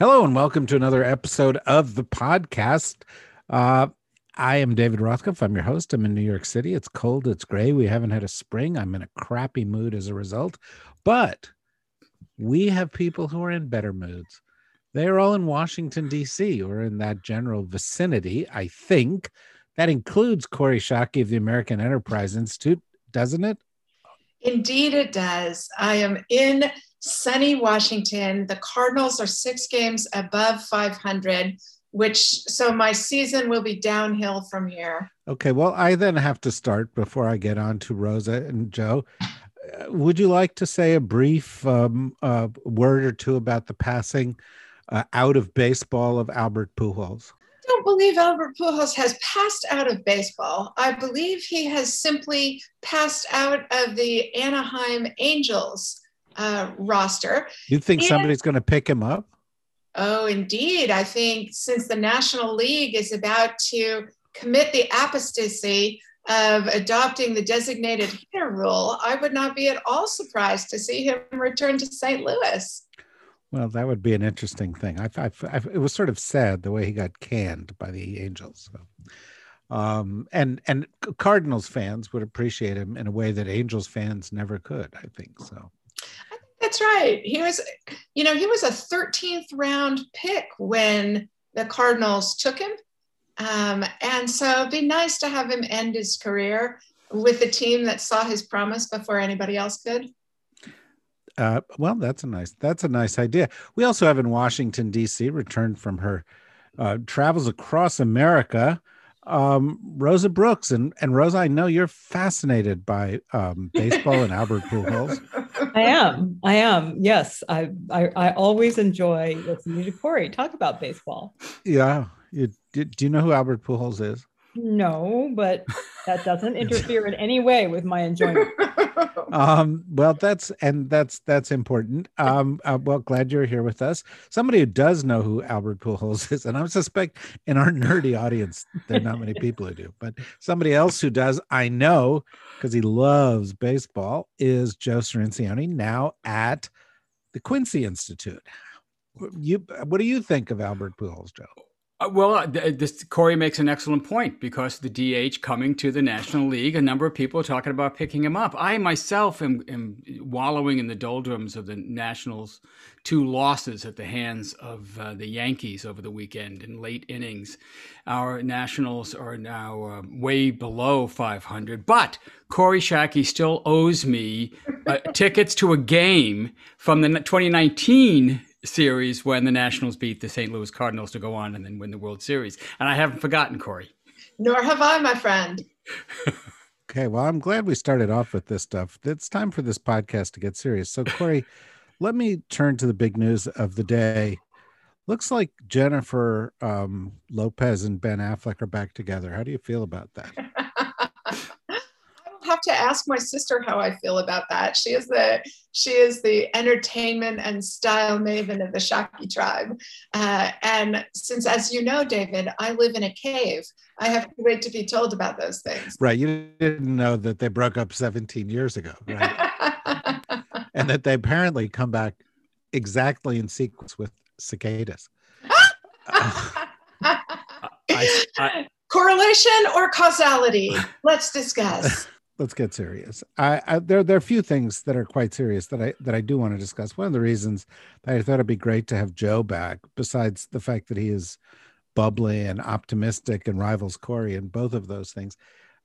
Hello, and welcome to another episode of the podcast. Uh, I am David Rothkopf. I'm your host. I'm in New York City. It's cold, it's gray. We haven't had a spring. I'm in a crappy mood as a result. But we have people who are in better moods. They are all in Washington, D.C., or in that general vicinity, I think. That includes Kori Schake of the American Enterprise Institute, doesn't it? Indeed, it does. I am in sunny Washington. The Cardinals are six games above 500, which so my season will be downhill from here. Okay, well, I then have to start before I get on to Rosa and Joe. Uh, would you like to say a brief um, uh, word or two about the passing uh, out of baseball of Albert Pujols? I don't believe Albert Pujols has passed out of baseball. I believe he has simply passed out of the Anaheim Angels uh, roster. You think and, somebody's going to pick him up? Oh, indeed. I think since the National League is about to commit the apostasy of adopting the designated hitter rule, I would not be at all surprised to see him return to St. Louis. Well, that would be an interesting thing. I, I, I, it was sort of sad the way he got canned by the Angels. So. Um, and and Cardinals fans would appreciate him in a way that Angels fans never could. I think so. That's right. He was, you know, he was a 13th round pick when the Cardinals took him um, and so it'd be nice to have him end his career with a team that saw his promise before anybody else could. Uh, well, that's a nice that's a nice idea. We also have in Washington D.C. returned from her uh, travels across America. Um, Rosa Brooks and and Rosa, I know you're fascinated by um, baseball and Albert Pujols. I am. I am. Yes, I, I I always enjoy listening to Kori talk about baseball. Yeah, you, do, do you know who Albert Pujols is? No, but that doesn't interfere in any way with my enjoyment. um, well, that's and that's that's important. Um, uh, well, glad you're here with us. Somebody who does know who Albert Pujols is, and I suspect in our nerdy audience there are not many people who do, but somebody else who does, I know, because he loves baseball, is Joe Cirincione, now at the Quincy Institute. You, what do you think of Albert Pujols, Joe? Uh, well, uh, this Kori makes an excellent point because the DH coming to the National League, a number of people are talking about picking him up. I myself am, am wallowing in the doldrums of the Nationals' two losses at the hands of uh, the Yankees over the weekend in late innings. Our Nationals are now uh, way below 500, but Kori Schake still owes me uh, tickets to a game from the 2019 series when the Nationals beat the St. Louis Cardinals to go on and then win the World Series. And I haven't forgotten, Kori. Nor have I, my friend. okay, well, I'm glad we started off with this stuff. It's time for this podcast to get serious. So, Kori, let me turn to the big news of the day. Looks like Jennifer um, Lopez and Ben Affleck are back together. How do you feel about that? have to ask my sister how I feel about that. She is the she is the entertainment and style maven of the Schake tribe. Uh, and since, as you know, David, I live in a cave, I have to wait to be told about those things. Right. You didn't know that they broke up 17 years ago, right? and that they apparently come back exactly in sequence with cicadas. I, I, Correlation or causality? Let's discuss let's get serious. I, I, there there are a few things that are quite serious that I that I do want to discuss. One of the reasons that I thought it'd be great to have Joe back, besides the fact that he is bubbly and optimistic and rivals Kori and both of those things,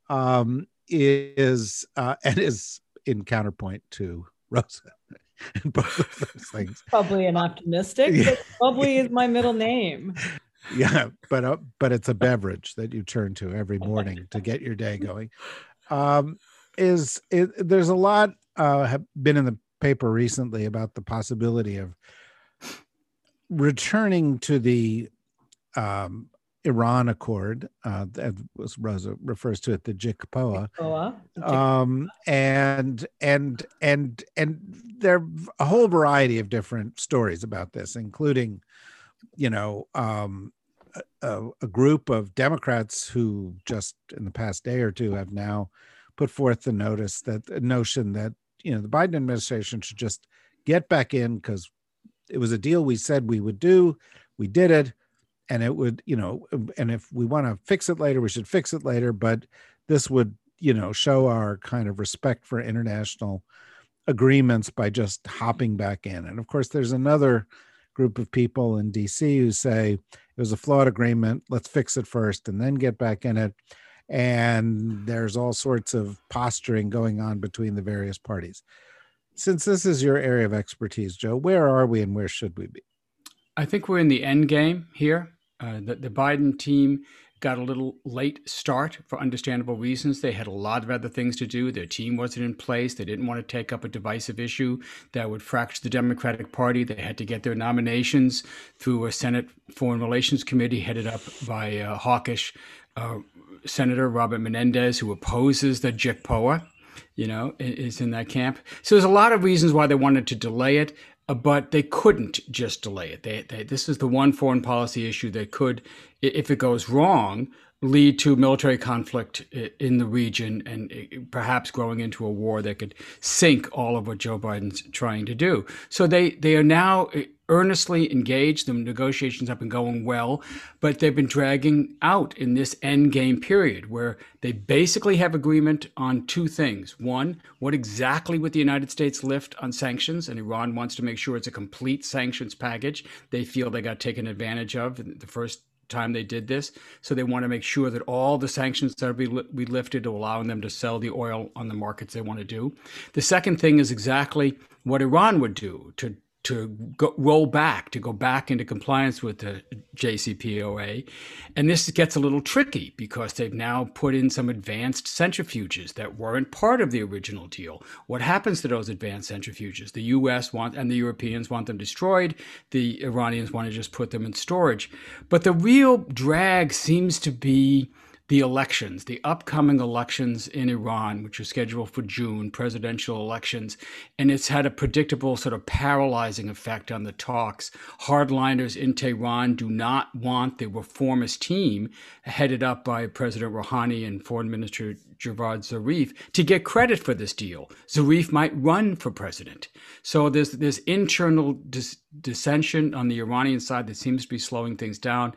um, is uh, and is in counterpoint to Rosa. both of those things. Bubbly and optimistic. Yeah. Bubbly is my middle name. Yeah, but uh, but it's a beverage that you turn to every morning to get your day going um, is it, there's a lot uh, have been in the paper recently about the possibility of returning to the um, Iran Accord, uh, as Rosa refers to it, the JCPOA, um, and and and and there are a whole variety of different stories about this, including, you know, um, a, a, group of Democrats who just in the past day or two have now put forth the notice that the notion that you know the Biden administration should just get back in because it was a deal we said we would do, we did it, and it would you know, um, and if we want to fix it later, we should fix it later, but this would you know show our kind of respect for international agreements by just hopping back in. And of course, there's another group of people in DC who say it was a flawed agreement. Let's fix it first and then get back in it. And there's all sorts of posturing going on between the various parties. Since this is your area of expertise, Joe, where are we and where should we be? I think we're in the end game here. Uh, the, the Biden team got a little late start for understandable reasons. They had a lot of other things to do. Their team wasn't in place. They didn't want to take up a divisive issue that would fracture the Democratic Party. They had to get their nominations through a Senate Foreign Relations Committee headed up by uh, hawkish uh, Senator Robert Menendez, who opposes the JCPOA you know, is in that camp. So there's a lot of reasons why they wanted to delay it. Uh, but they couldn't just delay it. They, they, this is the one foreign policy issue that could, if it goes wrong, lead to military conflict in the region and perhaps growing into a war that could sink all of what Joe Biden's trying to do. So they, they are now earnestly engaged. The negotiations have been going well, but they've been dragging out in this end game period where they basically have agreement on two things. One, what exactly would the United States lift on sanctions? And Iran wants to make sure it's a complete sanctions package. They feel they got taken advantage of the first time they did this. So they want to make sure that all the sanctions that be, be lifted to allowing them to sell the oil on the markets they want to do. The second thing is exactly what Iran would do to to go, roll back, to go back into compliance with the JCPOA. And this gets a little tricky because they've now put in some advanced centrifuges that weren't part of the original deal. What happens to those advanced centrifuges? The US want and the Europeans want them destroyed. The Iranians want to just put them in storage. But the real drag seems to be the elections, the upcoming elections in Iran, which are scheduled for June, presidential elections, and it's had a predictable sort of paralyzing effect on the talks. Hardliners in Tehran do not want the reformist team, headed up by President Rouhani and Foreign Minister Javad Zarif, to get credit for this deal. Zarif might run for president. So there's this internal dis- dissension on the Iranian side that seems to be slowing things down.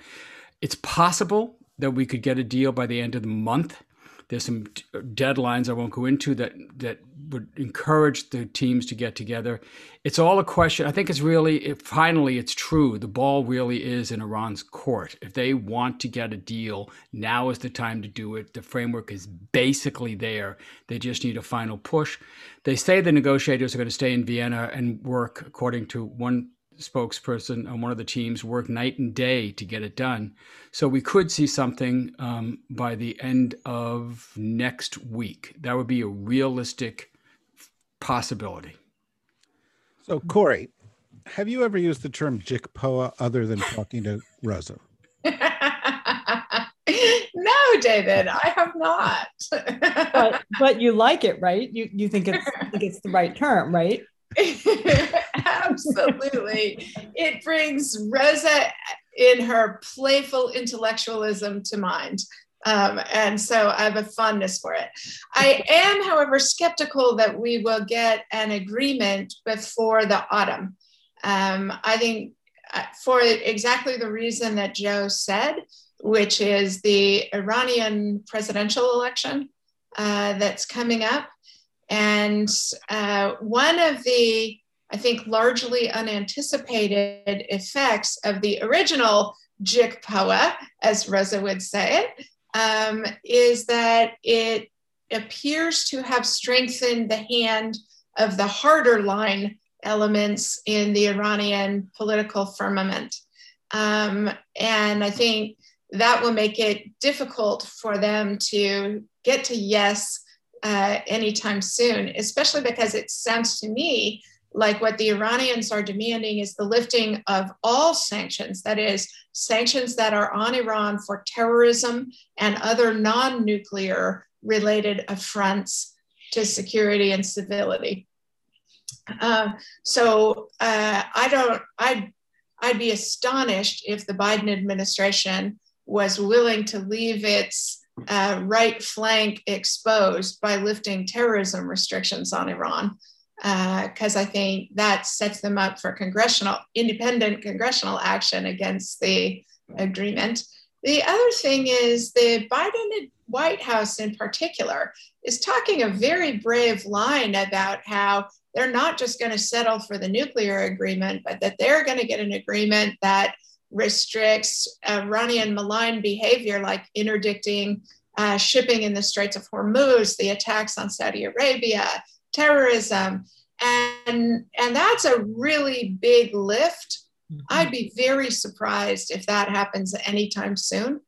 It's possible that we could get a deal by the end of the month. There's some uh, deadlines I won't go into that that would encourage the teams to get together. It's all a question. I think it's really, if finally, it's true. The ball really is in Iran's court. If they want to get a deal, now is the time to do it. The framework is basically there. They just need a final push. They say the negotiators are going to stay in Vienna and work, according to one spokesperson on one of the teams worked night and day to get it done. So we could see something um, by the end of next week. That would be a realistic possibility. So, Kori, have you ever used the term JCPOA other than talking to Rosa? no, David, I have not. but, but you like it, right? You you think it's think it's the right term, right? Absolutely. it brings Rosa in her playful intellectualism to mind. Um, and so I have a fondness for it. I am, however, skeptical that we will get an agreement before the autumn. Um, I think uh, for exactly the reason that Joe said, which is the Iranian presidential election uh, that's coming up. And uh, one of the, I think, largely unanticipated effects of the original JCPOA, as Rosa would say it, um, is that it appears to have strengthened the hand of the harder line elements in the Iranian political firmament. Um, and I think that will make it difficult for them to get to yes uh, anytime soon, especially because it sounds to me like what the Iranians are demanding is the lifting of all sanctions, that is, sanctions that are on Iran for terrorism and other non nuclear related affronts to security and civility. Uh, so uh, I don't, I'd, I'd be astonished if the Biden administration was willing to leave its uh, right flank exposed by lifting terrorism restrictions on Iran because uh, I think that sets them up for congressional, independent congressional action against the agreement. The other thing is the Biden White House, in particular, is talking a very brave line about how they're not just going to settle for the nuclear agreement, but that they're going to get an agreement that restricts Iranian malign behavior like interdicting uh, shipping in the Straits of Hormuz, the attacks on Saudi Arabia, terrorism. And, and that's a really big lift. Mm-hmm. I'd be very surprised if that happens anytime soon.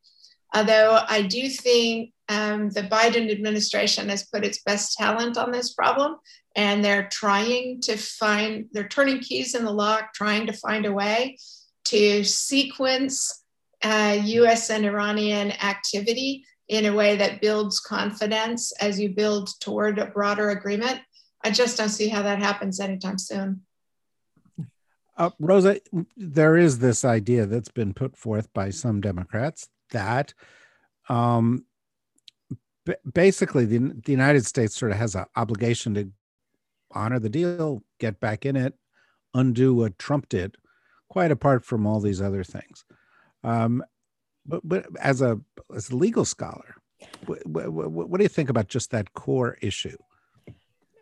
Although I do think um, the Biden administration has put its best talent on this problem, and they're trying to find, they're turning keys in the lock, trying to find a way to sequence uh, US and Iranian activity in a way that builds confidence as you build toward a broader agreement. I just don't see how that happens anytime soon. Uh, Rosa, there is this idea that's been put forth by some Democrats that um, b- basically the, the United States sort of has an obligation to honor the deal, get back in it, undo what Trump did, quite apart from all these other things. Um, but, but as a as a legal scholar, what, do you think about just that core issue?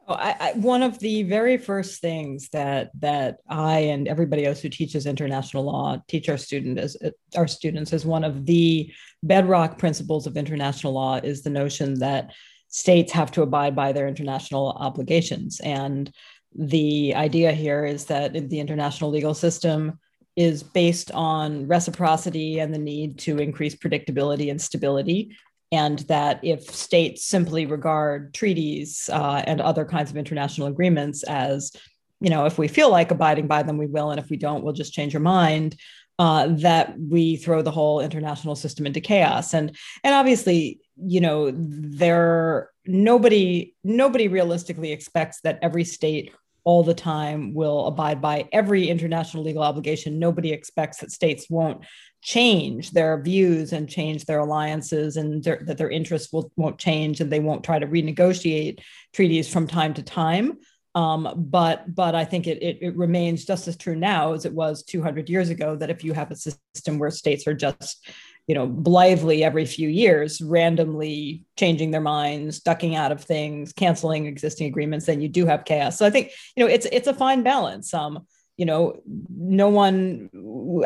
Oh, I, I, one of the very first things that that I and everybody else who teaches international law teach our student as uh, our students as one of the bedrock principles of international law is the notion that states have to abide by their international obligations, and the idea here is that the international legal system is based on reciprocity and the need to increase predictability and stability and that if states simply regard treaties uh, and other kinds of international agreements as you know if we feel like abiding by them we will and if we don't we'll just change our mind uh, that we throw the whole international system into chaos. And and obviously you know there nobody nobody realistically expects that every state all the time will abide by every international legal obligation. Nobody expects that states won't change their views and change their alliances and their, that their interests will, won't change and they won't try to renegotiate treaties from time to time. Um, but but I think it, it, it remains just as true now as it was 200 years ago that if you have a system where states are just you know blithely every few years randomly changing their minds ducking out of things canceling existing agreements then you do have chaos so i think you know it's it's a fine balance um you know, no one,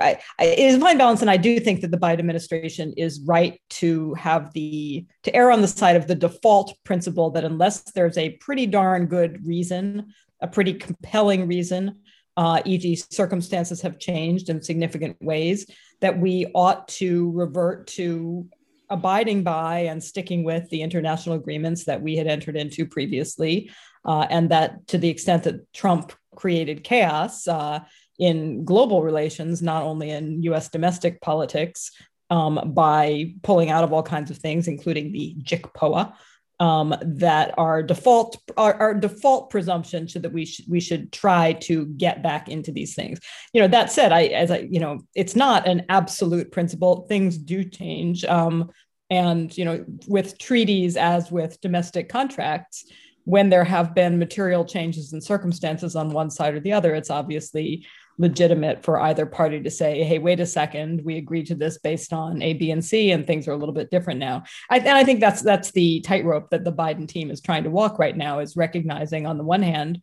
I, I, it is fine balance. And I do think that the Biden administration is right to have the, to err on the side of the default principle that unless there's a pretty darn good reason, a pretty compelling reason, uh, e.g., circumstances have changed in significant ways, that we ought to revert to abiding by and sticking with the international agreements that we had entered into previously. Uh, and that to the extent that Trump created chaos uh, in global relations, not only in US domestic politics, um, by pulling out of all kinds of things, including the JCPOA. Um, that our default our, our, default presumption should that we should we should try to get back into these things. You know that said, I as I you know it's not an absolute principle. Things do change, um, and you know with treaties as with domestic contracts, when there have been material changes in circumstances on one side or the other, it's obviously legitimate for either party to say, hey, wait a second, we agreed to this based on A, B, and C, and things are a little bit different now. I, and I think that's that's the tightrope that the Biden team is trying to walk right now, is recognizing on the one hand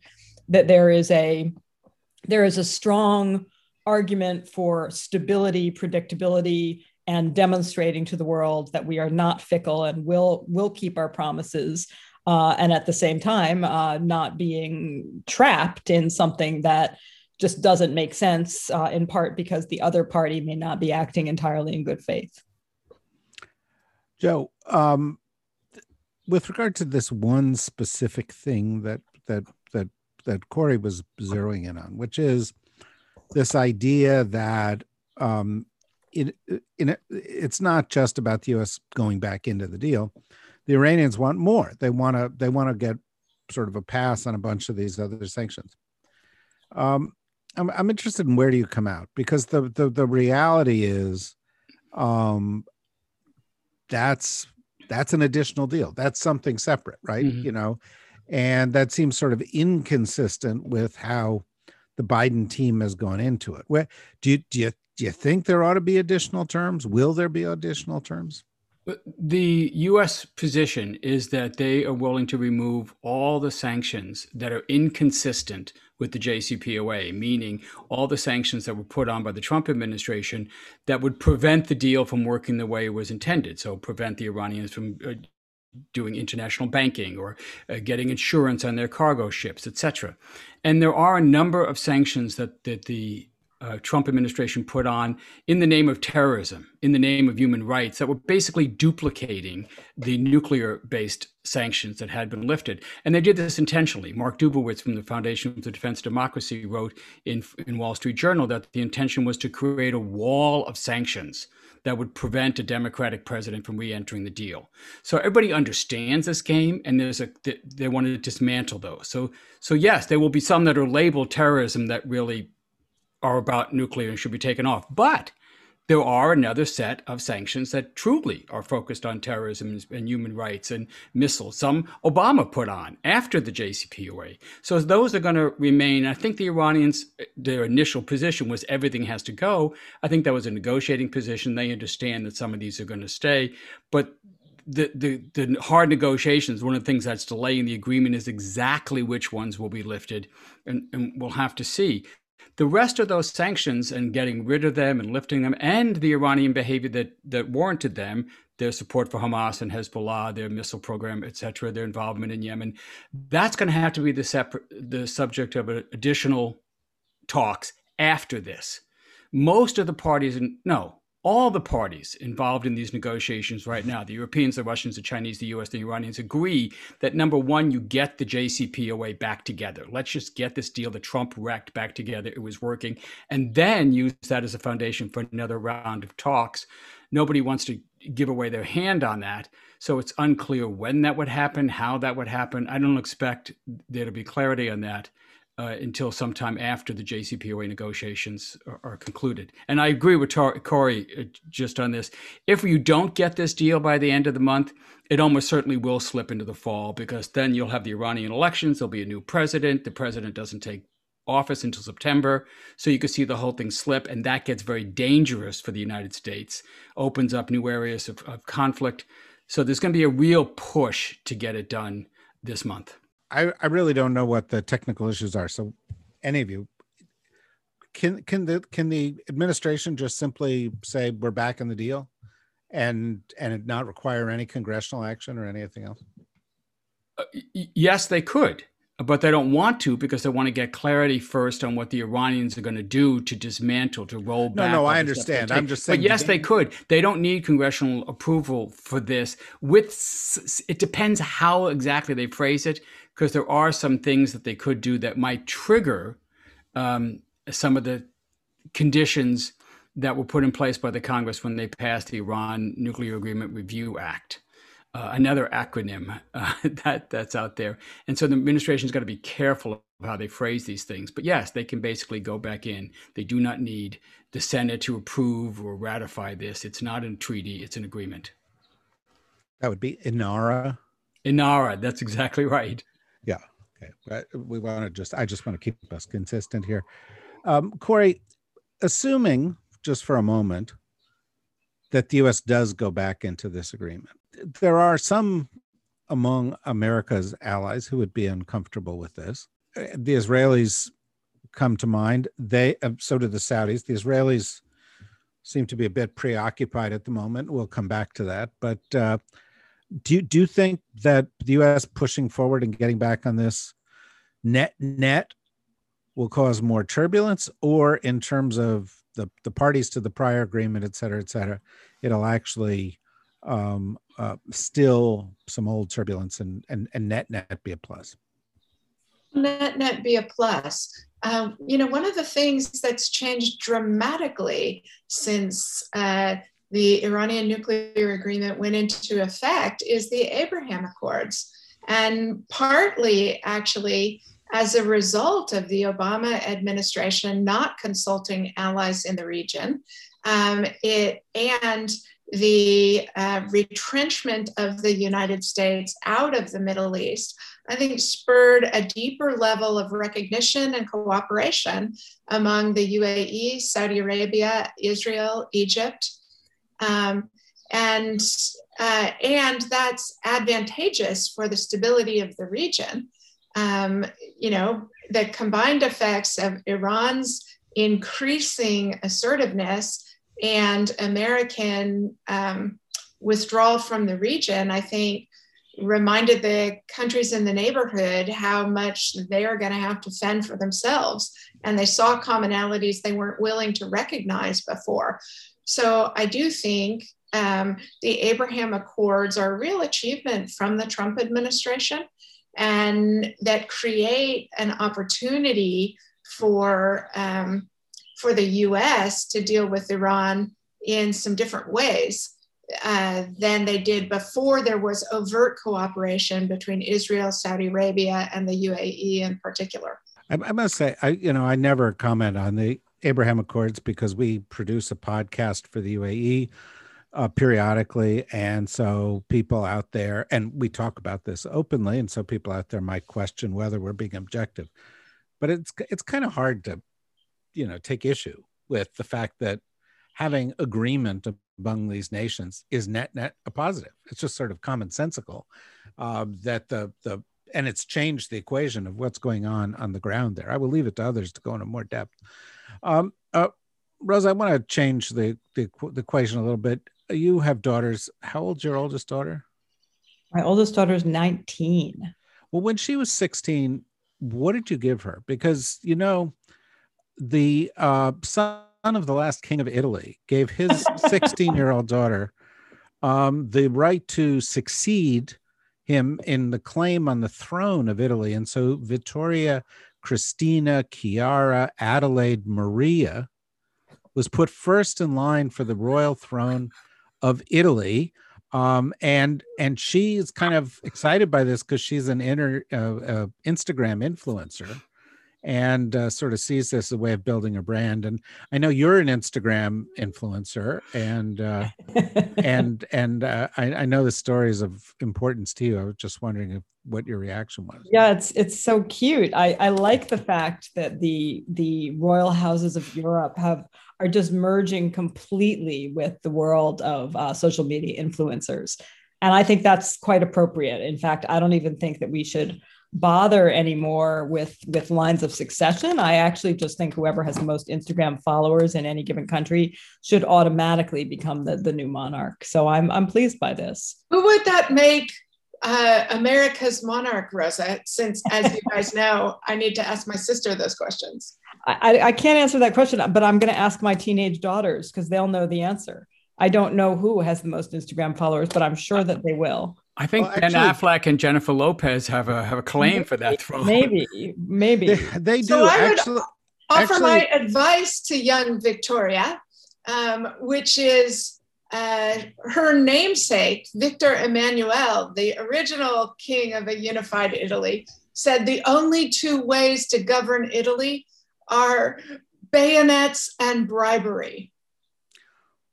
that there is a there is a strong argument for stability, predictability, and demonstrating to the world that we are not fickle and will will keep our promises uh, and at the same time uh, not being trapped in something that just doesn't make sense uh, in part because the other party may not be acting entirely in good faith joe um, with regard to this one specific thing that that that that Kori was zeroing in on, which is this idea that um, in, in it's not just about the U.S. going back into the deal. The Iranians want more. They want to they want to get sort of a pass on a bunch of these other sanctions. Um, I'm, I'm interested in where do you come out because the the, the reality is, um, that's that's an additional deal. That's something separate, right? Mm-hmm. You know, and that seems sort of inconsistent with how the Biden team has gone into it. Where do you do you do you think there ought to be additional terms? Will there be additional terms? The U.S. position is that they are willing to remove all the sanctions that are inconsistent with the JCPOA, meaning all the sanctions that were put on by the Trump administration that would prevent the deal from working the way it was intended. So, prevent the Iranians from uh, doing international banking or uh, getting insurance on their cargo ships, etc. And there are a number of sanctions that, that the uh, Trump administration put on in the name of terrorism, in the name of human rights, that were basically duplicating the nuclear based sanctions that had been lifted. And they did this intentionally. Mark Dubowitz from the Foundation for Defense Democracy wrote in, in Wall Street Journal that the intention was to create a wall of sanctions that would prevent a Democratic president from re-entering the deal. So everybody understands this game, and there's a they want to dismantle those. So so yes, there will be some that are labeled terrorism that really are about nuclear and should be taken off. But there are another set of sanctions that truly are focused on terrorism and human rights and missiles. Some Obama put on after the JCPOA. So those are going to remain. I think the Iranians, their initial position was everything has to go. I think that was a negotiating position. They understand that some of these are going to stay, but the, the, the hard negotiations, one of the things that's delaying the agreement is exactly which ones will be lifted, and, and we'll have to see. The rest of those sanctions and getting rid of them and lifting them, and the Iranian behavior that that warranted them, their support for Hamas and Hezbollah, their missile program, etc., their involvement in Yemen, that's going to have to be the separate the subject of additional talks after this. Most of the parties, no, all the parties involved in these negotiations right now the Europeans, the Russians, the Chinese, the US, the Iranians agree that number one, you get the JCPOA back together. Let's just get this deal that Trump wrecked back together. It was working. And then use that as a foundation for another round of talks. Nobody wants to give away their hand on that. So it's unclear when that would happen, how that would happen. I don't expect there to be clarity on that uh, until sometime after the JCPOA negotiations are, are concluded. And I agree with Kori uh, just on this. If you don't get this deal by the end of the month, it almost certainly will slip into the fall because then you'll have the Iranian elections. There'll be a new president. The president doesn't take office until September. So you could see the whole thing slip, and that gets very dangerous for the United States, opens up new areas of, of conflict. So there's going to be a real push to get it done this month. I, I really don't know what the technical issues are. So, any of you, can can the can the administration just simply say we're back in the deal, and and not require any congressional action or anything else? Uh, yes, they could, but they don't want to because they want to get clarity first on what the Iranians are going to do to dismantle, to roll back. No, no, I understand. I'm just saying. But yes, they could. They don't need congressional approval for this. With it depends how exactly they phrase it because there are some things that they could do that might trigger um, some of the conditions that were put in place by the Congress when they passed the Iran Nuclear Agreement Review Act. Uh, another acronym uh, that that's out there, and so the administration's got to be careful of how they phrase these things. But yes, they can basically go back in. They do not need the Senate to approve or ratify this. It's not a treaty; it's an agreement. That would be INARA. INARA. That's exactly right. Yeah. Okay. We want to just, I just want to keep us consistent here. Um, Kori, assuming just for a moment that the U.S. does go back into this agreement, there are some among America's allies who would be uncomfortable with this. The Israelis come to mind. They, uh, so do the Saudis. The Israelis seem to be a bit preoccupied at the moment. We'll come back to that. But uh, do you, do you think that the U.S. pushing forward and getting back on this net net will cause more turbulence, or in terms of the the parties to the prior agreement, et cetera, et cetera, it'll actually um, uh, still some old turbulence and and and net net be a plus? net net be a plus. Um, you know, one of the things that's changed dramatically since uh, the Iranian nuclear agreement went into effect is the Abraham Accords. And partly, actually, as a result of the Obama administration not consulting allies in the region, um, it and the uh, retrenchment of the United States out of the Middle East, I think spurred a deeper level of recognition and cooperation among the UAE, Saudi Arabia, Israel, Egypt. Um, and, uh, and that's advantageous for the stability of the region. Um, you know, the combined effects of Iran's increasing assertiveness and American um, withdrawal from the region, I think, reminded the countries in the neighborhood how much they are going to have to fend for themselves. And they saw commonalities they weren't willing to recognize before. So I do think um, the Abraham Accords are a real achievement from the Trump administration and that create an opportunity for um, for the US to deal with Iran in some different ways uh, than they did before there was overt cooperation between Israel, Saudi Arabia, and the UAE in particular. I, I must say, I you know, I never comment on the Abraham Accords because we produce a podcast for the UAE uh, periodically, and so people out there, and we talk about this openly, and so people out there might question whether we're being objective. But it's it's kind of hard to you know take issue with the fact that having agreement among these nations is net net a positive. It's just sort of commonsensical uh, that the the and it's changed the equation of what's going on on the ground there. I will leave it to others to go into more depth. Um, uh, Rose, I want to change the, the the equation a little bit. You have daughters. How old's your oldest daughter? My oldest daughter is 19. Well, when she was 16, what did you give her? Because you know, the uh, son of the last king of Italy gave his 16 year old daughter um, the right to succeed him in the claim on the throne of Italy. And so Vittoria, Christina, Chiara, Adelaide, Maria was put first in line for the royal throne of Italy. Um, and and she is kind of excited by this because she's an inner uh, uh, Instagram influencer and uh, sort of sees this as a way of building a brand. And I know you're an Instagram influencer, and uh, and and uh, I, I, know the story is of importance to you. I was just wondering if, what your reaction was. Yeah, it's it's so cute. I I like the fact that the the royal houses of Europe have are just merging completely with the world of uh, social media influencers. And I think that's quite appropriate. In fact, I don't even think that we should bother anymore with with lines of succession. I actually just think whoever has the most instagram followers in any given country should automatically become the, the new monarch. So i'm i'm pleased by this. Who would that make uh, america's monarch rosa? Since as you guys know i need to ask my sister those questions. I, I can't answer that question but i'm going to ask my teenage daughters because they'll know the answer. I don't know who has the most instagram followers but i'm sure that they will I think well, Ben Affleck and Jennifer Lopez have a have a claim for that throne. Maybe, maybe they, they do. So I actually, would offer actually, my advice to young Victoria, um, which is uh, her namesake, Victor Emmanuel, the original king of a unified Italy, said the only two ways to govern Italy are bayonets and bribery.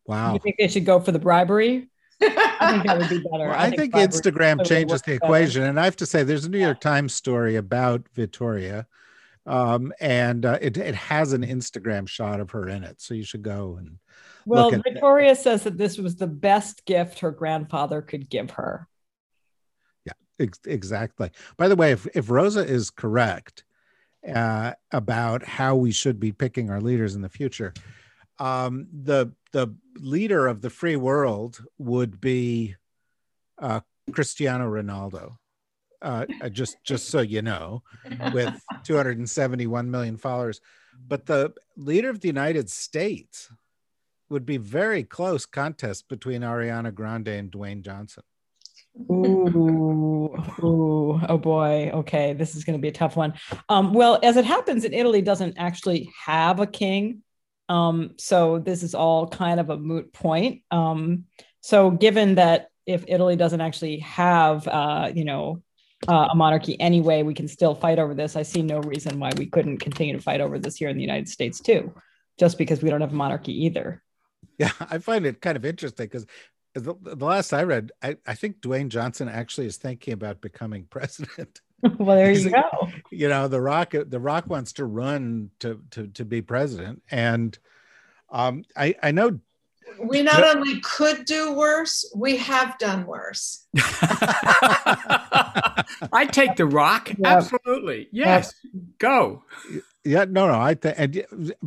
Wow. You think they should go for the bribery? I think that would be better. Well, I, I, think, think Instagram changes the equation. Better. And I have to say, there's a New York Times story about Vittoria, um, and uh, it, it has an Instagram shot of her in it. So you should go and. Well, Victoria it. says that this was the best gift her grandfather could give her. Yeah, ex- exactly. By the way, if, if Rosa is correct uh, about how we should be picking our leaders in the future, um, the the leader of the free world would be uh, Cristiano Ronaldo. Uh, uh just just so you know, with 271 million followers, but the leader of the United States would be very close contest between Ariana Grande and Dwayne Johnson. Ooh, ooh, oh boy. Okay, this is going to be a tough one. Um, well, as it happens, in Italy doesn't actually have a king, um, so this is all kind of a moot point. Um, so, given that if Italy doesn't actually have, uh, you know, uh, a monarchy anyway, we can still fight over this. I see no reason why we couldn't continue to fight over this here in the United States too, just because we don't have a monarchy either. Yeah, I find it kind of interesting because the, the last I read, I, I think Dwayne Johnson actually is thinking about becoming president. well, there you go. You know, the Rock, the Rock wants to run to to to be president, and um, I I know we not only could do worse, we have done worse. I take the rock. Absolutely. Yes. Go. Yeah, no, no. I think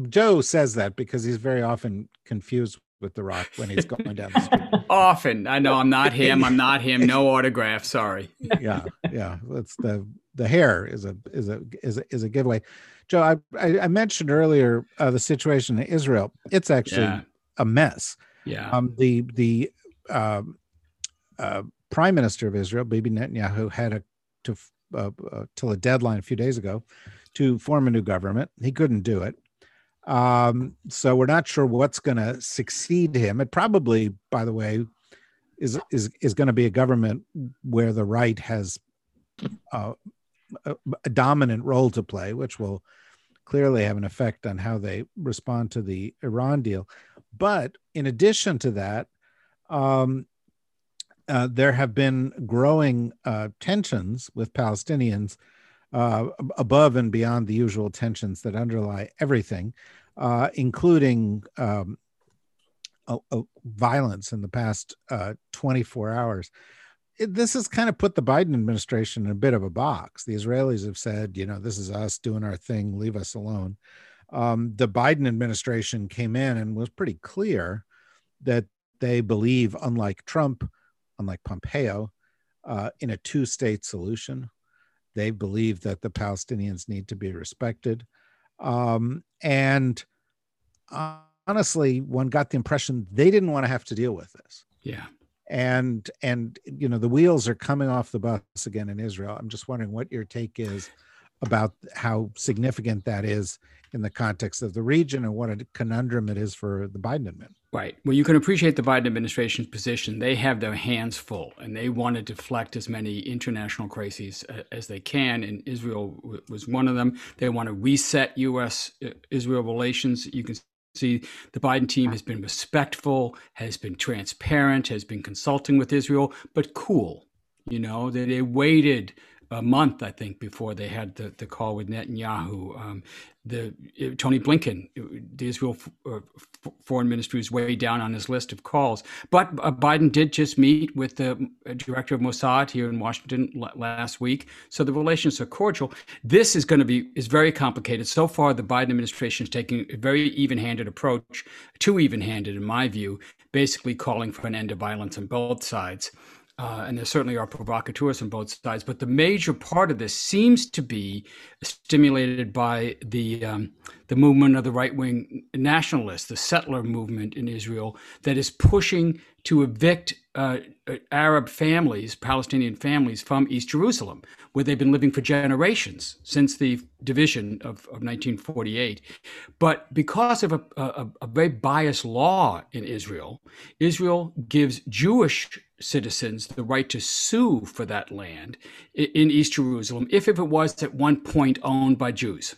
Joe says that because he's very often confused with the rock when he's going down the street. often. I know I'm not him. I'm not him. No autograph. Sorry. Yeah. Yeah. That's the the hair is a is a is a, is a giveaway. Joe, I I, I mentioned earlier uh, the situation in Israel. It's actually yeah a mess. Yeah. Um, the the uh, uh, prime minister of Israel, Bibi Netanyahu, had a to uh, uh, till a deadline a few days ago to form a new government. He couldn't do it. Um, so we're not sure what's going to succeed him. It probably, by the way, is is is going to be a government where the right has uh, a, a, dominant role to play, which will clearly have an effect on how they respond to the Iran deal. But in addition to that, um, uh, there have been growing uh, tensions with Palestinians uh, above and beyond the usual tensions that underlie everything, uh, including um, a, a violence in the past uh, 24 hours. It, this has kind of put the Biden administration in a bit of a box. The Israelis have said, you know, this is us doing our thing, leave us alone um, the Biden administration came in and was pretty clear that they believe, unlike Trump, unlike Pompeo, uh, in a two state solution. They believe that the Palestinians need to be respected. Um, and honestly, one got the impression they didn't want to have to deal with this. Yeah. And and you know the wheels are coming off the bus again in Israel. I'm just wondering what your take is about how significant that is in the context of the region and what a conundrum it is for the Biden administration. Right. Well, you can appreciate the Biden administration's position. They have their hands full and they want to deflect as many international crises uh, as they can. And Israel was one of them. They want to reset U.S. Uh, Israel relations. You can see the Biden team has been respectful, has been transparent, has been consulting with Israel, but cool. You know, that they waited a month, I think, before they had the, the call with Netanyahu. Um, the uh, Tony Blinken, the Israel uh, foreign ministry is way down on his list of calls. But uh, Biden did just meet with the uh, director of Mossad here in Washington l- last week, so the relations are cordial. This is going to be is very complicated. So far, the Biden administration is taking a very even-handed approach, too even-handed in my view, basically calling for an end of violence on both sides. Uh, and there certainly are provocateurs on both sides, but the major part of this seems to be stimulated by the um, the movement of the right wing nationalists, the settler movement in Israel, that is pushing to evict uh, uh, Arab families, Palestinian families, from East Jerusalem, where they've been living for generations since the division of, of 1948. But because of a, a, a very biased law in Israel, Israel gives Jewish citizens the right to sue for that land in East Jerusalem if, if it was at one point owned by Jews.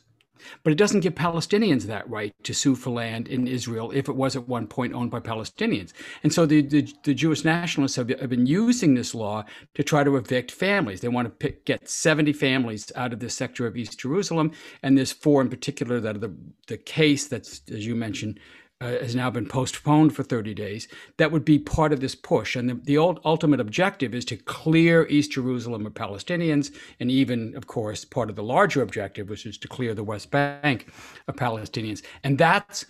But it doesn't give Palestinians that right to sue for land in Israel if it was at one point owned by Palestinians. And so the, the, the Jewish nationalists have, have, been using this law to try to evict families. They want to pick, get 70 families out of this sector of East Jerusalem. And there's four in particular that are the, the case that's, as you mentioned, uh, has now been postponed for 30 days. That would be part of this push. And the, the ultimate objective is to clear East Jerusalem of Palestinians, and even, of course, part of the larger objective, which is to clear the West Bank of Palestinians. And that's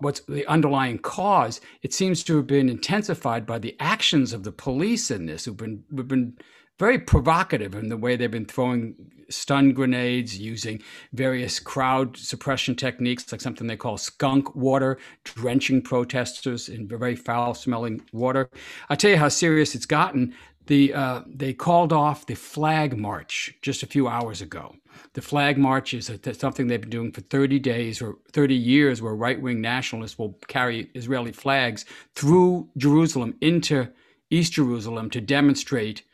what's the underlying cause. It seems to have been intensified by the actions of the police in this, who've been, who've been very provocative in the way they've been throwing stun grenades, using various crowd suppression techniques, like something they call skunk water, drenching protesters in very foul smelling water. I'll tell you how serious it's gotten. the uh, they called off the flag march just a few hours ago. The flag march is a, something they've been doing for 30 days or 30 years, where right wing nationalists will carry Israeli flags through Jerusalem into East Jerusalem to demonstrate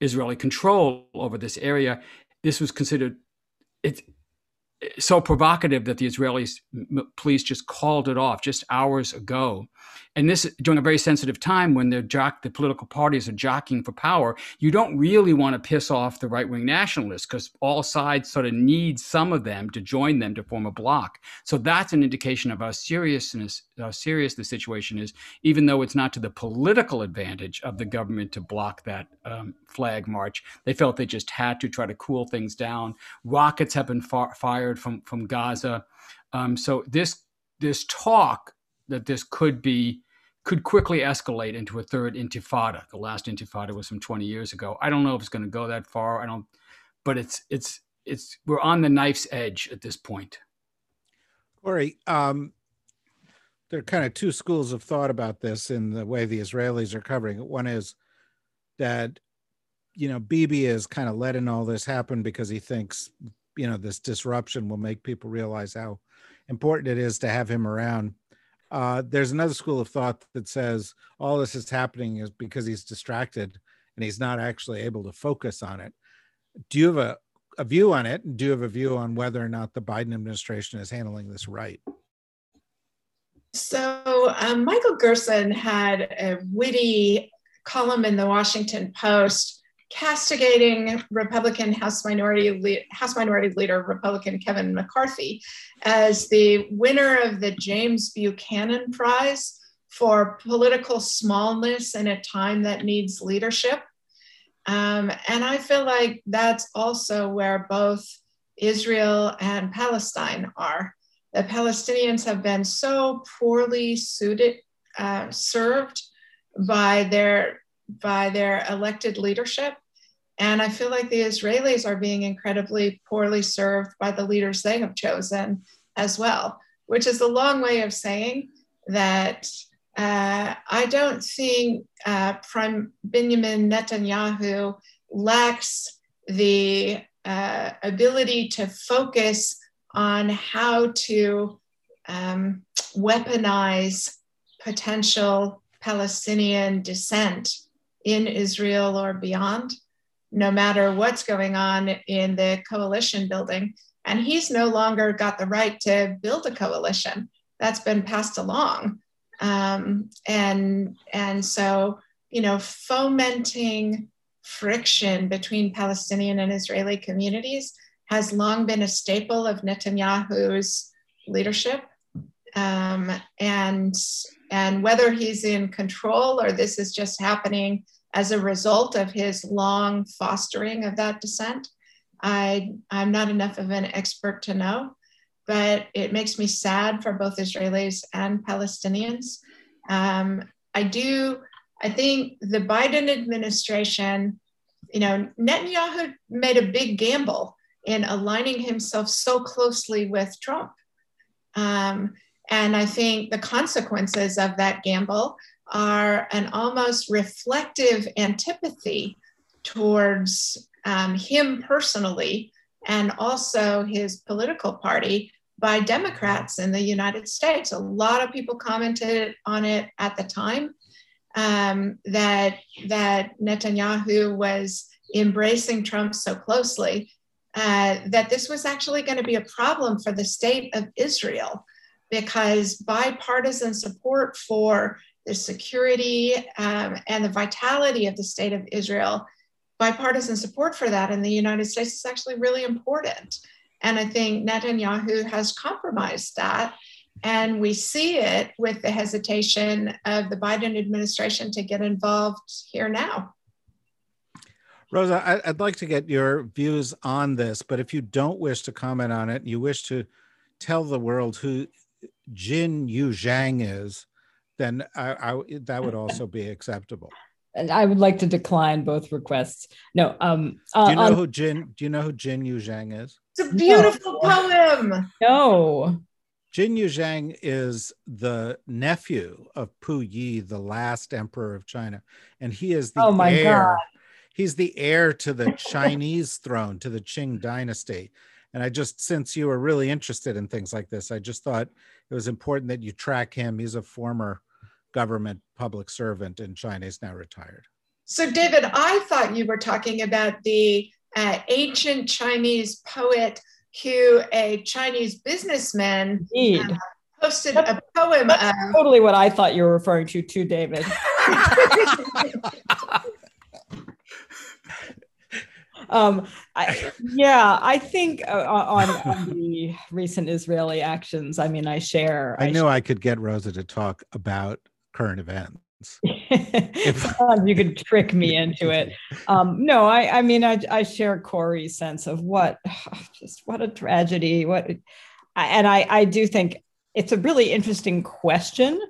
Israeli control over this area. This was considered it's so provocative that the Israeli police just called it off just hours ago and this during a very sensitive time when the jock the political parties are jockeying for power you don't really want to piss off the right-wing nationalists because all sides sort of need some of them to join them to form a bloc. So that's an indication of how seriousness how serious the situation is even though it's not to the political advantage of the government to block that um, flag march. They felt they just had to try to cool things down. Rockets have been far- fired from from gaza. Um, so this this talk that this could be could quickly escalate into a third intifada. The last intifada was from 20 years ago. I don't know if it's going to go that far. I don't, but it's it's it's we're on the knife's edge at this point. Kori, um, there are kind of two schools of thought about this in the way the Israelis are covering it. One is that you know Bibi is kind of letting all this happen because he thinks you know this disruption will make people realize how important it is to have him around uh, there's another school of thought that says all this is happening is because he's distracted and he's not actually able to focus on it. Do you have a, a view on it? And Do you have a view on whether or not the Biden administration is handling this right? So, um, Michael Gerson had a witty column in the Washington Post castigating Republican House Minority House Minority Leader Republican Kevin McCarthy as the winner of the James Buchanan Prize for political smallness in a time that needs leadership. Um, and I feel like that's also where both Israel and Palestine are. The Palestinians have been so poorly suited, uh, served by their by their elected leadership. And I feel like the Israelis are being incredibly poorly served by the leaders they have chosen as well, which is a long way of saying that uh, I don't think uh, Prime Benjamin Netanyahu lacks the uh, ability to focus on how to um, weaponize potential Palestinian dissent in Israel or beyond, no matter what's going on in the coalition building. And he's no longer got the right to build a coalition. That's been passed along. Um, and, and so, you know, fomenting friction between Palestinian and Israeli communities has long been a staple of Netanyahu's leadership. Um, and, and whether he's in control or this is just happening as a result of his long fostering of that dissent. I, I'm not enough of an expert to know, but it makes me sad for both Israelis and Palestinians. Um, I do, I think the Biden administration, you know, Netanyahu made a big gamble in aligning himself so closely with Trump. Um, and I think the consequences of that gamble are an almost reflective antipathy towards um, him personally and also his political party by Democrats in the United States. A lot of people commented on it at the time um, that that Netanyahu was embracing Trump so closely uh, that this was actually going to be a problem for the state of Israel because bipartisan support for the security um, and the vitality of the state of Israel, bipartisan support for that in the United States is actually really important. And I think Netanyahu has compromised that. And we see it with the hesitation of the Biden administration to get involved here now. Rosa, I'd like to get your views on this, but if you don't wish to comment on it, you wish to tell the world who Jin Yu Zhang is, then I, I, that would also be acceptable. And I would like to decline both requests. No. Um, uh, do you know on, who Jin? Do you know who Jin Yu Zhang is? It's a beautiful no. poem. No. Jin Yuzhang is the nephew of Pu Yi, the last emperor of China, and he is the Oh my heir. God. He's the heir to the Chinese throne, to the Qing dynasty. And I just, since you were really interested in things like this, I just thought it was important that you track him. He's a former government public servant in China. is now retired. So, David, I thought you were talking about the uh, ancient Chinese poet who a Chinese businessman Indeed. posted a poem of. Totally what I thought you were referring to, too, David. um, I, yeah, I think uh, on, on the recent Israeli actions, I mean, I share. I knew I could get Rosa to talk about current events. You could trick me into it. Um, no, I, I mean, I, I share Kori's sense of what, just what a tragedy. What, and I, I do think it's a really interesting question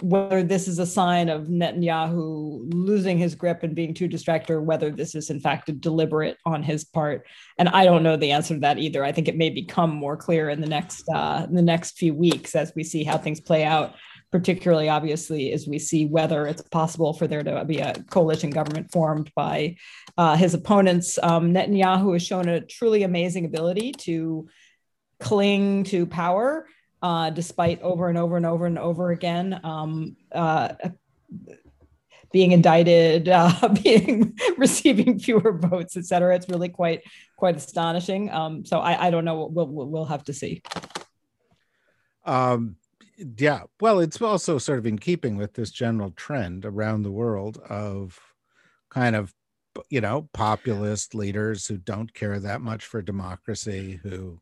whether this is a sign of Netanyahu losing his grip and being too distracted, or whether this is in fact a deliberate on his part. And I don't know the answer to that either. I think it may become more clear in the next uh, in the next few weeks as we see how things play out. Particularly, obviously, as we see whether it's possible for there to be a coalition government formed by uh, his opponents. Um, Netanyahu has shown a truly amazing ability to cling to power uh, despite over and over and over and over again um, uh, being indicted, uh, being receiving fewer votes, et cetera. It's really quite quite astonishing. Um, so I, I, don't know. We'll, we'll have to see. Um, yeah, well, it's also sort of in keeping with this general trend around the world of kind of you know populist leaders who don't care that much for democracy who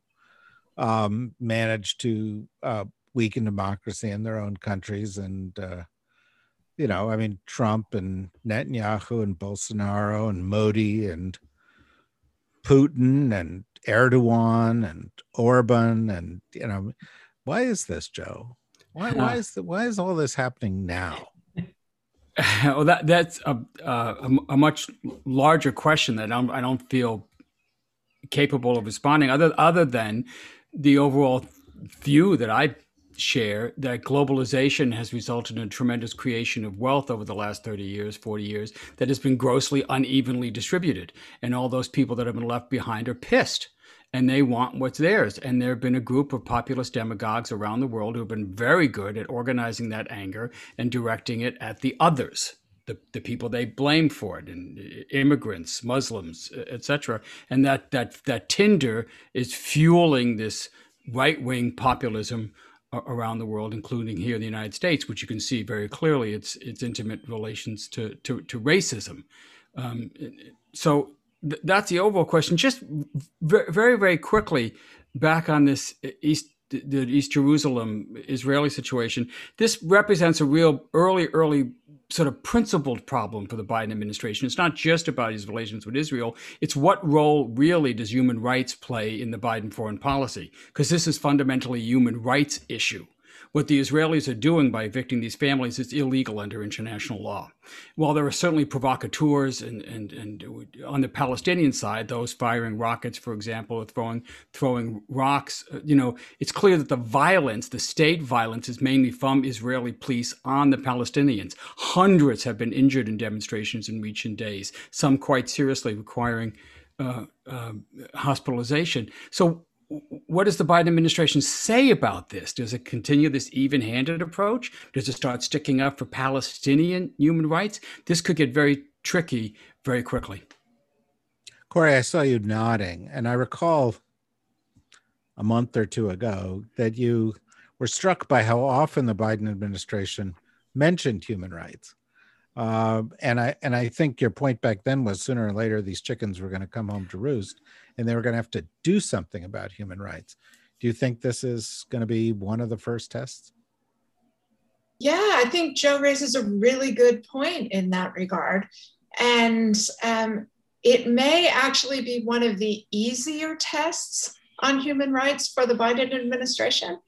um, managed to uh, weaken democracy in their own countries. And, uh, you know, I mean, Trump and Netanyahu and Bolsonaro and Modi and Putin and Erdogan and Orban. And, you know, why is this, Joe? Why, why is the, why is all this happening now? well, that that's a, a, a much larger question that I don't, I don't feel capable of responding other other than the overall view that I share that globalization has resulted in a tremendous creation of wealth over the last 30 years, 40 years, that has been grossly unevenly distributed. And all those people that have been left behind are pissed and they want what's theirs. And there have been a group of populist demagogues around the world who have been very good at organizing that anger and directing it at the others. The, the people they blame for it and immigrants muslims etc and that that that tinder is fueling this right-wing populism around the world including here in the united states which you can see very clearly its its intimate relations to to, to racism um, so th- that's the overall question just very very quickly back on this east the East Jerusalem Israeli situation, this represents a real early, early sort of principled problem for the Biden administration. It's not just about his relations with Israel. It's what role really does human rights play in the Biden foreign policy? Because this is fundamentally a human rights issue. What the Israelis are doing by evicting these families is illegal under international law. While there are certainly provocateurs and, and, and on the Palestinian side, those firing rockets, for example, or throwing, throwing rocks, uh, you know, it's clear that the violence, the state violence, is mainly from Israeli police on the Palestinians. Hundreds have been injured in demonstrations in recent days, some quite seriously requiring uh, uh, hospitalization. So what does the Biden administration say about this? Does it continue this even handed approach? Does it start sticking up for Palestinian human rights? This could get very tricky very quickly. Kori, I saw you nodding, and I recall a month or two ago that you were struck by how often the Biden administration mentioned human rights. Uh, and I and I think your point back then was sooner or later these chickens were going to come home to roost, and they were going to have to do something about human rights. Do you think this is going to be one of the first tests? Yeah, I think Joe raises a really good point in that regard, and um, it may actually be one of the easier tests on human rights for the Biden administration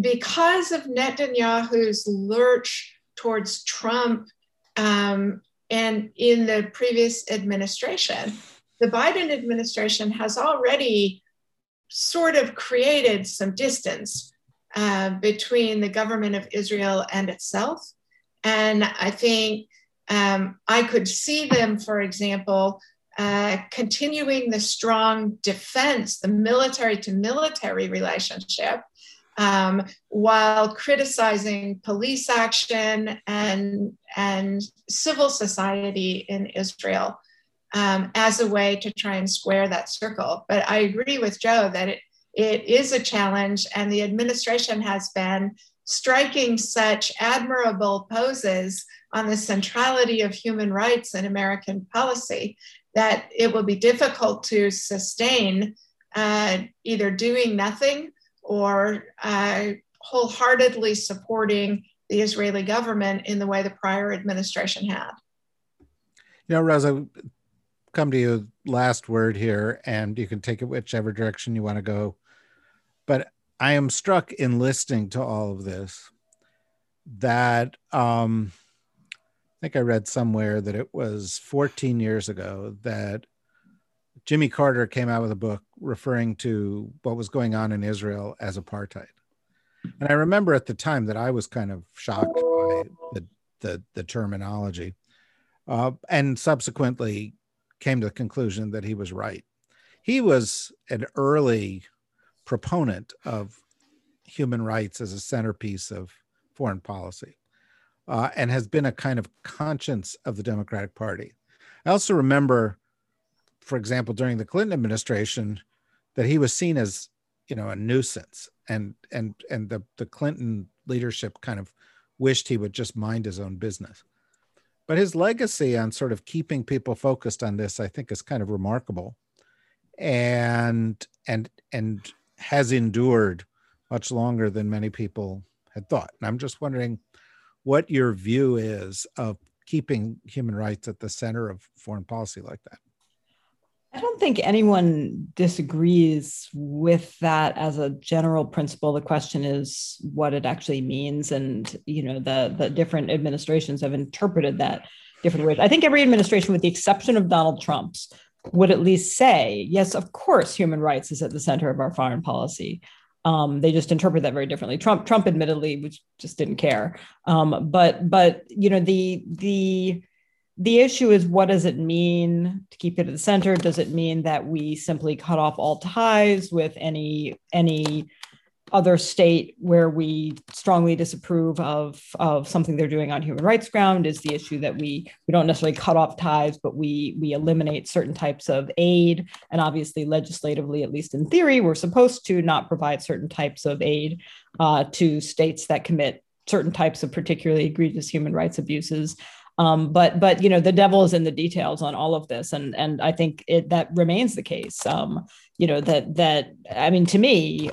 because of Netanyahu's lurch towards Trump um, and in the previous administration, the Biden administration has already sort of created some distance uh, between the government of Israel and itself. And I think um, I could see them, for example, uh, continuing the strong defense, the military to military relationship, um, while criticizing police action and, and civil society in Israel um, as a way to try and square that circle. But I agree with Joe that it, it is a challenge, and the administration has been striking such admirable poses on the centrality of human rights in American policy that it will be difficult to sustain uh, either doing nothing or uh, wholeheartedly supporting the Israeli government in the way the prior administration had. You know, Rosa, come to you last word here, and you can take it whichever direction you want to go. But I am struck in listening to all of this that um, I think I read somewhere that it was 14 years ago that Jimmy Carter came out with a book referring to what was going on in Israel as apartheid. And I remember at the time that I was kind of shocked by the, the, the terminology uh, and subsequently came to the conclusion that he was right. He was an early proponent of human rights as a centerpiece of foreign policy uh, and has been a kind of conscience of the Democratic Party. I also remember, for example, during the Clinton administration, that he was seen as you know a nuisance and and and the the Clinton leadership kind of wished he would just mind his own business. But his legacy on sort of keeping people focused on this, I think, is kind of remarkable, and and and has endured much longer than many people had thought. And I'm just wondering what your view is of keeping human rights at the center of foreign policy like that. I don't think anyone disagrees with that as a general principle. The question is what it actually means, and you know the the different administrations have interpreted that different ways. I think every administration, with the exception of Donald Trump's, would at least say, yes, of course, human rights is at the center of our foreign policy. Um, they just interpret that very differently. Trump, Trump, admittedly, which just didn't care. Um, but, but you know, the the the issue is what does it mean to keep it at the center? Does it mean that we simply cut off all ties with any any other state where we strongly disapprove of, of something they're doing on human rights ground is the issue that we we don't necessarily cut off ties, but we we eliminate certain types of aid. And obviously, legislatively, at least in theory, we're supposed to not provide certain types of aid uh, to states that commit certain types of particularly egregious human rights abuses. Um, but but you know the devil is in the details on all of this, and and I think it that remains the case. Um, you know that that I mean to me,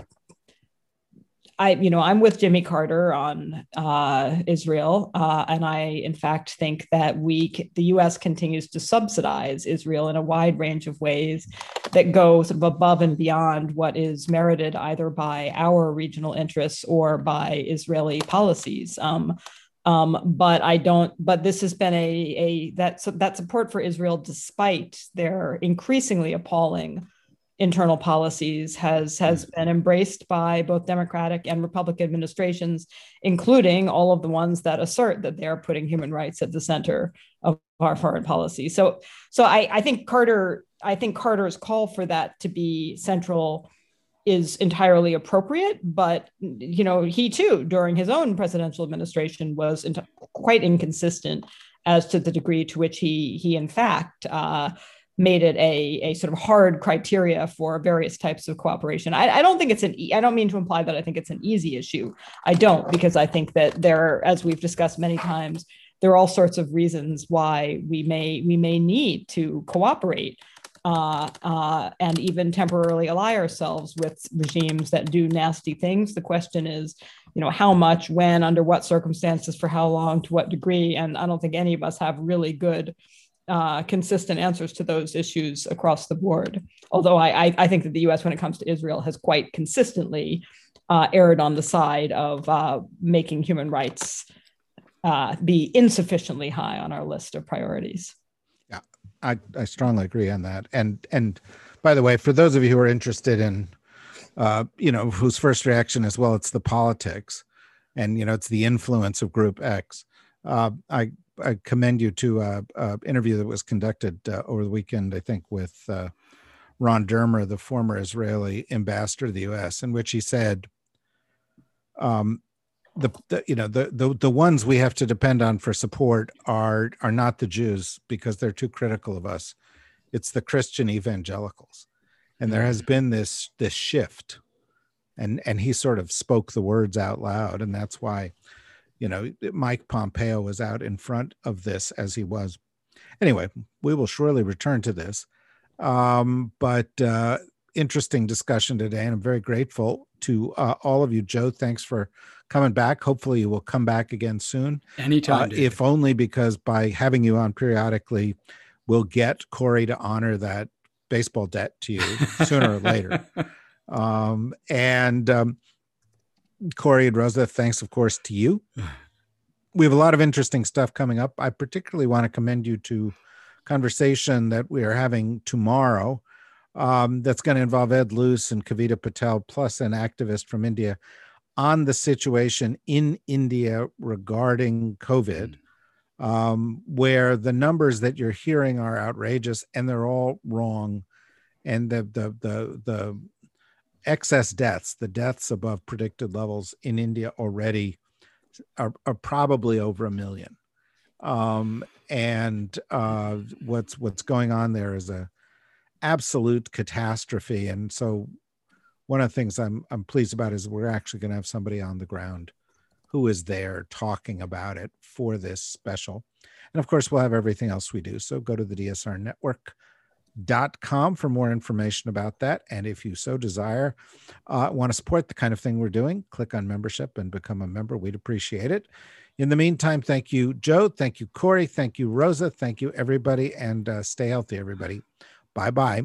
I, you know, I'm with Jimmy Carter on uh, Israel, uh, and I, in fact, think that we, the U.S., continues to subsidize Israel in a wide range of ways that go sort of above and beyond what is merited either by our regional interests or by Israeli policies. Um, um, but I don't. But this has been a a that that support for Israel, despite their increasingly appalling internal policies has has mm. been embraced by both democratic and republican administrations including all of the ones that assert that they're putting human rights at the center of our foreign policy so so i, I think carter i think carter's call for that to be central is entirely appropriate but you know he too during his own presidential administration was quite inconsistent as to the degree to which he he in fact uh, made it a, a sort of hard criteria for various types of cooperation. I, I don't think it's an, e- I don't mean to imply that I think it's an easy issue. I don't, because I think that there, as we've discussed many times, there are all sorts of reasons why we may, we may need to cooperate uh, uh, and even temporarily ally ourselves with regimes that do nasty things. The question is, you know, how much, when, under what circumstances, for how long, to what degree. And I don't think any of us have really good uh, consistent answers to those issues across the board. Although I, I, think that the U.S., when it comes to Israel, has quite consistently uh, erred on the side of uh, making human rights be insufficiently high on our list of priorities. I, I strongly agree on that. And and by the way, for those of you who are interested in uh, you know, whose first reaction is, well, it's the politics, and you know, it's the influence of Group X. Uh, I I commend you to a, a interview that was conducted uh, over the weekend, I think, with uh, Ron Dermer, the former Israeli ambassador to the U.S., in which he said, um, the, the, you know the, the the ones we have to depend on for support are are not the Jews because they're too critical of us. It's the Christian evangelicals, and there has been this this shift, and and he sort of spoke the words out loud, and that's why, you know, Mike Pompeo was out in front of this as he was. Anyway, we will surely return to this, um, but uh, interesting discussion today, and I'm very grateful to uh, all of you. Joe, thanks for coming back. Hopefully, you will come back again soon. Anytime, uh, if only because by having you on periodically, we'll get Kori to honor that baseball debt to you sooner or later. Um, and um, Kori and Rosa, thanks, of course, to you. We have a lot of interesting stuff coming up. I particularly want to commend you to conversation that we are having tomorrow um, that's going to involve Ed Luce and Kavita Patel, plus an activist from India, on the situation in India regarding COVID, mm. um, where the numbers that you're hearing are outrageous and they're all wrong, and the the the the excess deaths, the deaths above predicted levels in India already are, are probably over a million. Um, and uh, what's what's going on there is a absolute catastrophe. And so one of the things I'm I'm pleased about is we're actually going to have somebody on the ground who is there talking about it for this special. And of course, we'll have everything else we do. So go to the DSR network.com for more information about that. And if you so desire, uh, want to support the kind of thing we're doing, click on membership and become a member. We'd appreciate it. In the meantime, thank you, Joe. Thank you, Kori. Thank you, Rosa. Thank you, everybody. And uh, stay healthy, everybody. Bye bye.